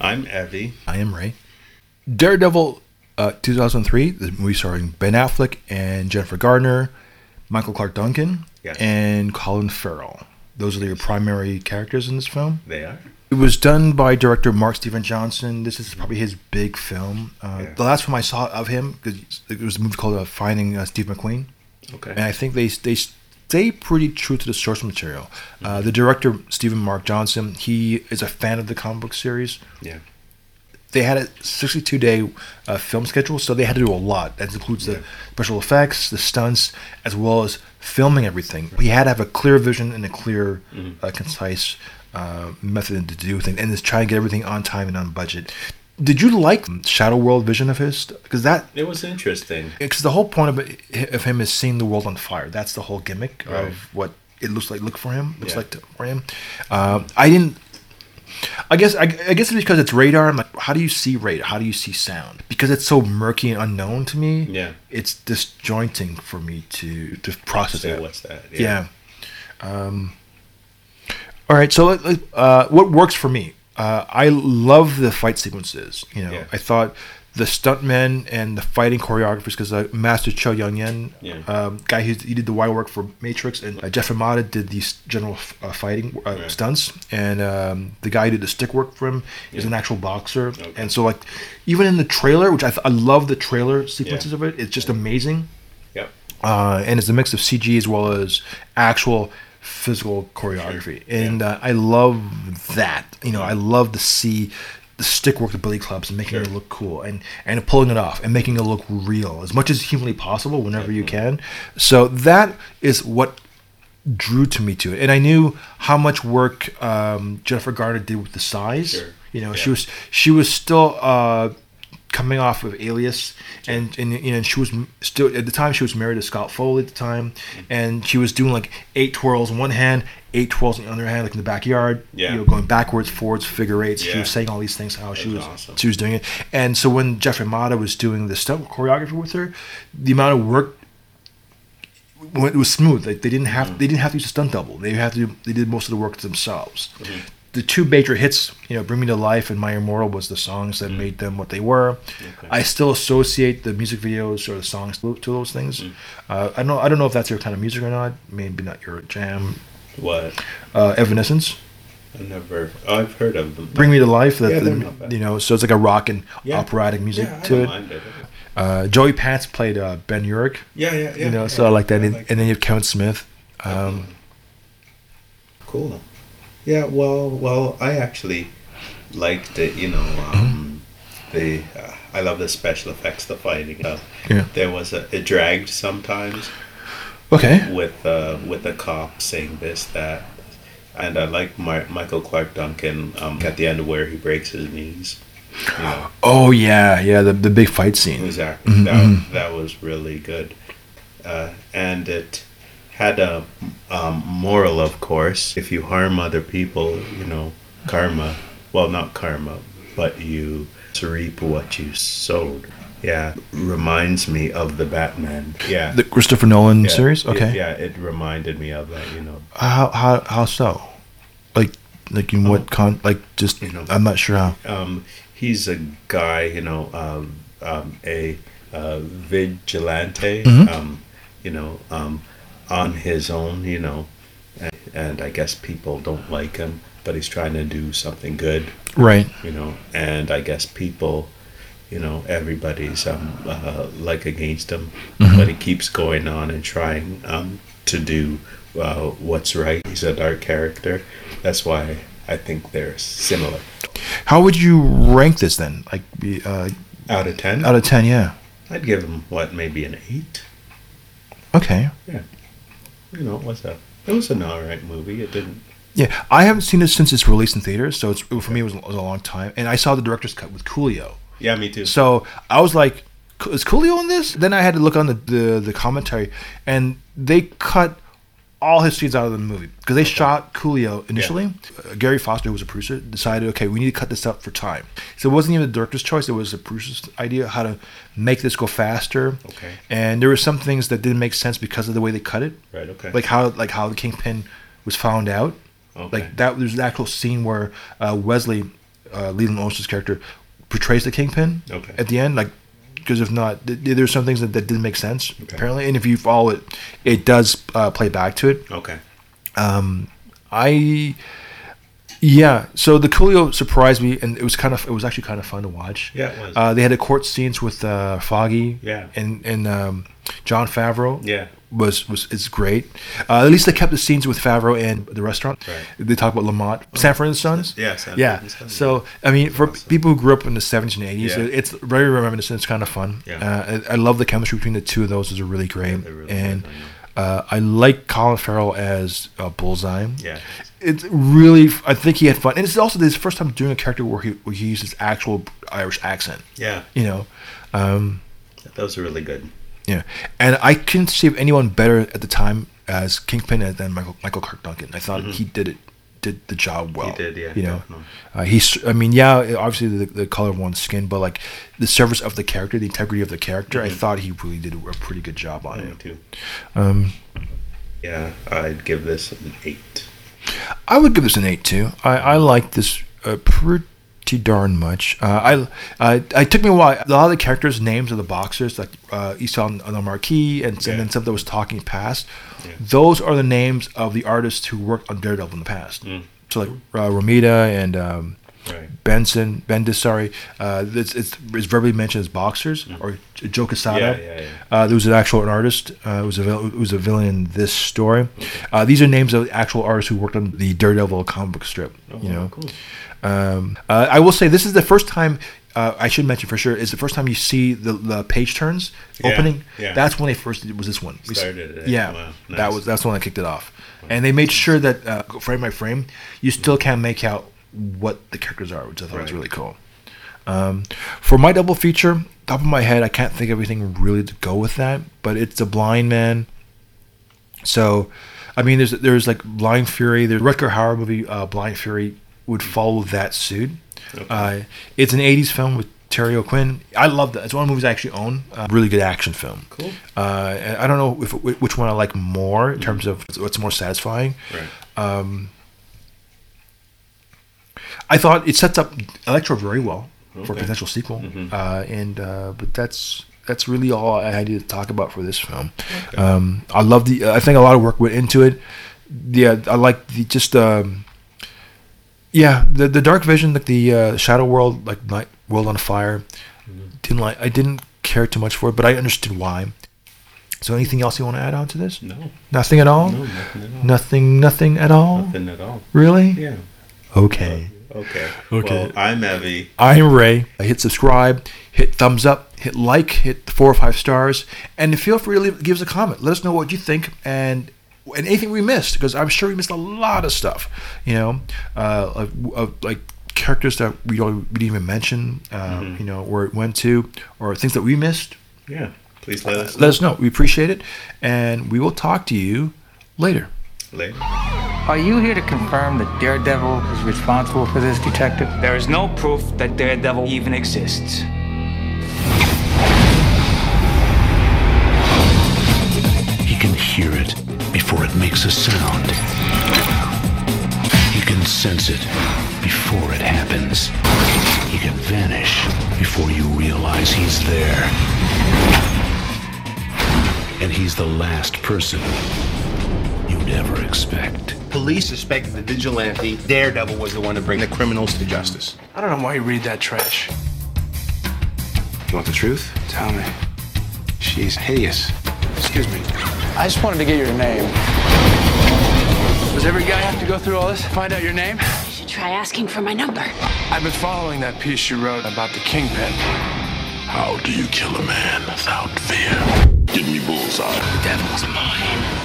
I'm Evie. I am Ray. Daredevil uh, 2003, the movie starring Ben Affleck and Jennifer Garner, Michael Clarke Duncan, Yes. and Colin Farrell. Those are your primary characters in this film. They are. It was done by director Mark Steven Johnson. This is probably his big film. Uh, Yeah. The last film I saw of him, it was a movie called uh, Finding uh, Steve McQueen. Okay. and I think they they stay pretty true to the source material. Uh, the director Stephen Mark Johnson, he is a fan of the comic book series. yeah. They had a 62 day uh, film schedule, so they had to do a lot. That includes Yeah. the special effects, the stunts, as well as filming everything. He had to have a clear vision and a clear, Mhm. uh, concise uh, method to do things, and just try and get everything on time and on budget. Did you like Shadow World vision of his? Because that It was interesting. because the whole point of it, of him is seeing the world on fire. That's the whole gimmick Right. of what it looks like. Look for him. Looks Yeah. like to, for him. Um, I didn't. I guess I, I guess it's because it's radar. I'm like, how do you see radar? How do you see sound? Because it's so murky and unknown to me. Yeah. it's disjointing for me to to process it. what's that? Yeah. Um, all right. So, uh, what works for me? Uh, I love the fight sequences. You know, Yeah. I thought the stuntmen and the fighting choreographers, because uh, Master Cho Young Yen, Yeah. um, guy who he did the wire work for Matrix, and uh, Jeff Imada did these general uh, fighting uh, Right. stunts, and um, the guy who did the stick work for him is an actual boxer. Okay. And so, like, even in the trailer, which I, th- I love the trailer sequences of it, it's just amazing Yep. uh, and it's a mix of CG as well as actual physical choreography, and uh, I love that. You know, I love to see the stick work, the billy clubs, and making it look cool, and and pulling it off, and making it look real as much as humanly possible whenever you can. So that is what drew to me to it, and I knew how much work um, Jennifer Garner did with the sais. Sure. You know, Yeah. she was she was still. Uh, coming off of Alias, and and you know she was still at the time she was married to Scott Foley at the time, and she was doing like eight twirls in one hand, eight twirls in the other hand, like in the backyard. Yeah. you know, going backwards, forwards, figure eights. She was saying all these things how she was awesome. she was doing it, and so when Jeffrey Mata was doing the stunt choreography with her, the amount of work. It was smooth. Like they didn't have Mm-hmm. they didn't have to use a stunt double. They had to do, they did most of the work themselves Mm-hmm. The two major hits, you know, "Bring Me to Life" and "My Immortal" was the songs that made them what they were. Okay. I still associate the music videos or the songs to, to those things. Uh, I don't know. I don't know if that's your kind of music or not. Maybe not your jam. What? Uh, Evanescence, I've never. Oh, I've heard of them. "Bring Me to Life." That Yeah, the- they're not bad. you know, so it's like a rock and Yeah. operatic music yeah, to it. it. Uh, Joey Pants played uh, Ben Urich. Yeah, yeah, yeah. you know, so I like that. and, like and then you have Kevin Smith. Um, cool. Yeah, well, well, I actually liked it. You know, um, the uh, I love the special effects, the fighting. Uh, Yeah. There was a it dragged sometimes okay. with uh, with the cop saying this that, and I like Mar- Michael Clarke Duncan um, at the end where he breaks his knees. You know, Oh yeah, yeah. The the big fight scene. Exactly. Mhm, That, mhm. that was really good. Uh, and it had a um, moral, of course. If you harm other people, you know, karma. Well, not karma, but you reap what you sowed. Yeah. Reminds me of the Batman. Yeah. The Christopher Nolan yeah, series. it- Okay. yeah, it reminded me of that, you know. How how how so? Like like in what con? Like just You know. I'm not sure how. um, he's a guy, you know, um, um, a uh, vigilante, Mhm. um, you know, um, on his own, you know, and, and I guess people don't like him, but he's trying to do something good, Right. you know, and I guess people, you know, everybody's um, uh, like against him, Mhm. but he keeps going on and trying um, to do uh, what's right. He's a dark character. That's why I think they're similar. How would you rank this then? Like uh, Out of 10? out of ten? Yeah. I'd give him, what, maybe an 8? Okay. You know, what's that? It was an alright movie. It didn't. Yeah, I haven't seen it since its release in theaters, so it's for me it was, it was a long time. And I saw the director's cut with Coolio, Yeah, me too. so I was like, "Is Coolio in this?" Then I had to look on the the, the commentary, and they cut all his scenes out of the movie because they shot Coolio initially. Uh, Gary Foster, who was a producer, decided, okay, we need to cut this up for time. So it wasn't even the director's choice; it was the producer's idea how to make this go faster. Okay. And there were some things that didn't make sense because of the way they cut it, Right, okay. like how like how the kingpin was found out. okay. Like that, there's an actual scene where uh, Wesley uh, Leland Orser's character portrays the Kingpin Okay. at the end, like because if not, th- there's some things that, that didn't make sense apparently, and if you follow it, it does uh, play back to it. Okay. I yeah, so the Coolio surprised me, and it was kind of it was actually kind of fun to watch. Yeah, it was. Uh, they had a court scenes with uh, Foggy. Yeah. and and um, Jon Favreau. Yeah. Was was it's great. Uh, at least they kept the scenes with Favreau and the restaurant. Right. They talk about Lamont, Sanford and Sons. Yeah, Sanford yeah. Sons. So I mean, for people who grew up in the seventies and eighties, Yeah. it's very reminiscent. It's kind of fun. Yeah. Uh, I, I love the chemistry between the two of those. Is really great. they're really and I uh, I like Colin Farrell as uh, Bullseye. Yeah. It's really. I think he had fun, and it's also his first time doing a character where he where he uses his actual Irish accent. Yeah. You know. Um, Those are really good. Yeah, and I couldn't see anyone better at the time as Kingpin than Michael Michael Clarke Duncan. I thought he did it did the job well. Mm-hmm. did, yeah, You know, uh, he's. I mean, yeah, obviously the, the color of one's skin, but like the service of the character, the integrity of the character, Mm-hmm. I thought he really did a pretty good job on Me it. too. Um, Yeah, I'd give this an eight. I would give this an eight too. I I like this uh, pretty darn much. Uh, I I it took me a while. A lot of the characters' names of the boxers, like uh, saw on, on the marquee, and, Yeah. and then stuff that was talking past. Yeah. Those are the names of the artists who worked on Daredevil in the past. Mm. So like uh, Romita and um, Right. Benson, Bendis, sorry, uh, it's, it's, it's verbally mentioned as boxers or Joe Quesada. Mm. Yeah, yeah, yeah. Uh, there was an actual artist. Uh, it was a vil- was a villain in this story. Uh, these are names of actual artists who worked on the Daredevil comic book strip. you know, cool. um, uh, I will say this is the first time. Uh, I should mention for sure is the first time you see the, the page turns opening. yeah. That's when they first did, was this one. We Started it. Yeah, Wow, that was that's the one that kicked it off, and they made sure that uh, frame by frame, you still can't make out what the characters are, which I thought was really cool. Um, for my double feature, top of my head, I can't think of anything really to go with that, but it's a blind man. So, I mean, there's there's like Blind Fury. The Rutger Hauer movie, uh, Blind Fury, would follow that suit. Okay. Uh, it's an '80s film with Terry O'Quinn. I love that. It's one of the movies I actually own. Uh, really good action film. Cool. Uh, I don't know if which one I like more in terms of what's more satisfying. Right. I thought it sets up Elektra very well for a Okay. Mm-hmm. potential sequel, uh, and uh, but that's that's really all I had to talk about for this film. Um, I love the. I think a lot of work went into it. Yeah, I like the just. Um, yeah, the the Dark Vision, like the uh, Shadow World, like Night World on Fire. Mm-hmm. Didn't like. I didn't care too much for it, but I understood why. So, anything else you want to add on to this? No. Nothing at all. No, nothing at all. Nothing. Nothing at all. Nothing at all. Really? Yeah. Okay. Okay. Okay. Well, I'm Evie. I'm Ray. Hit subscribe, hit thumbs up, hit like, hit four or five stars, and feel free to leave, give us a comment. Let us know what you think and and anything we missed because I'm sure we missed a lot of stuff. You know, uh, of, of like characters that we don't we didn't even mention. Uh, Mm-hmm. You know, where it went to, or things that we missed. Yeah. Please let us Let us know. We appreciate it, and we will talk to you later. later. Are you here to confirm that Daredevil is responsible for this, Detective? There is no proof that Daredevil even exists. He can hear it before it makes a sound. He can sense it before it happens. He can vanish before you realize he's there. And he's the last person you'd ever expect. Police suspected the vigilante Daredevil was the one to bring the criminals to justice. I don't know why you read that trash. You want the truth? Tell me. She's hideous. Excuse me. I just wanted to get your name. Does every guy have to go through all this to find out your name? You should try asking for my number. I've been following that piece you wrote about the Kingpin. How do you kill a man without fear? Give me bullseye. The devil's mine.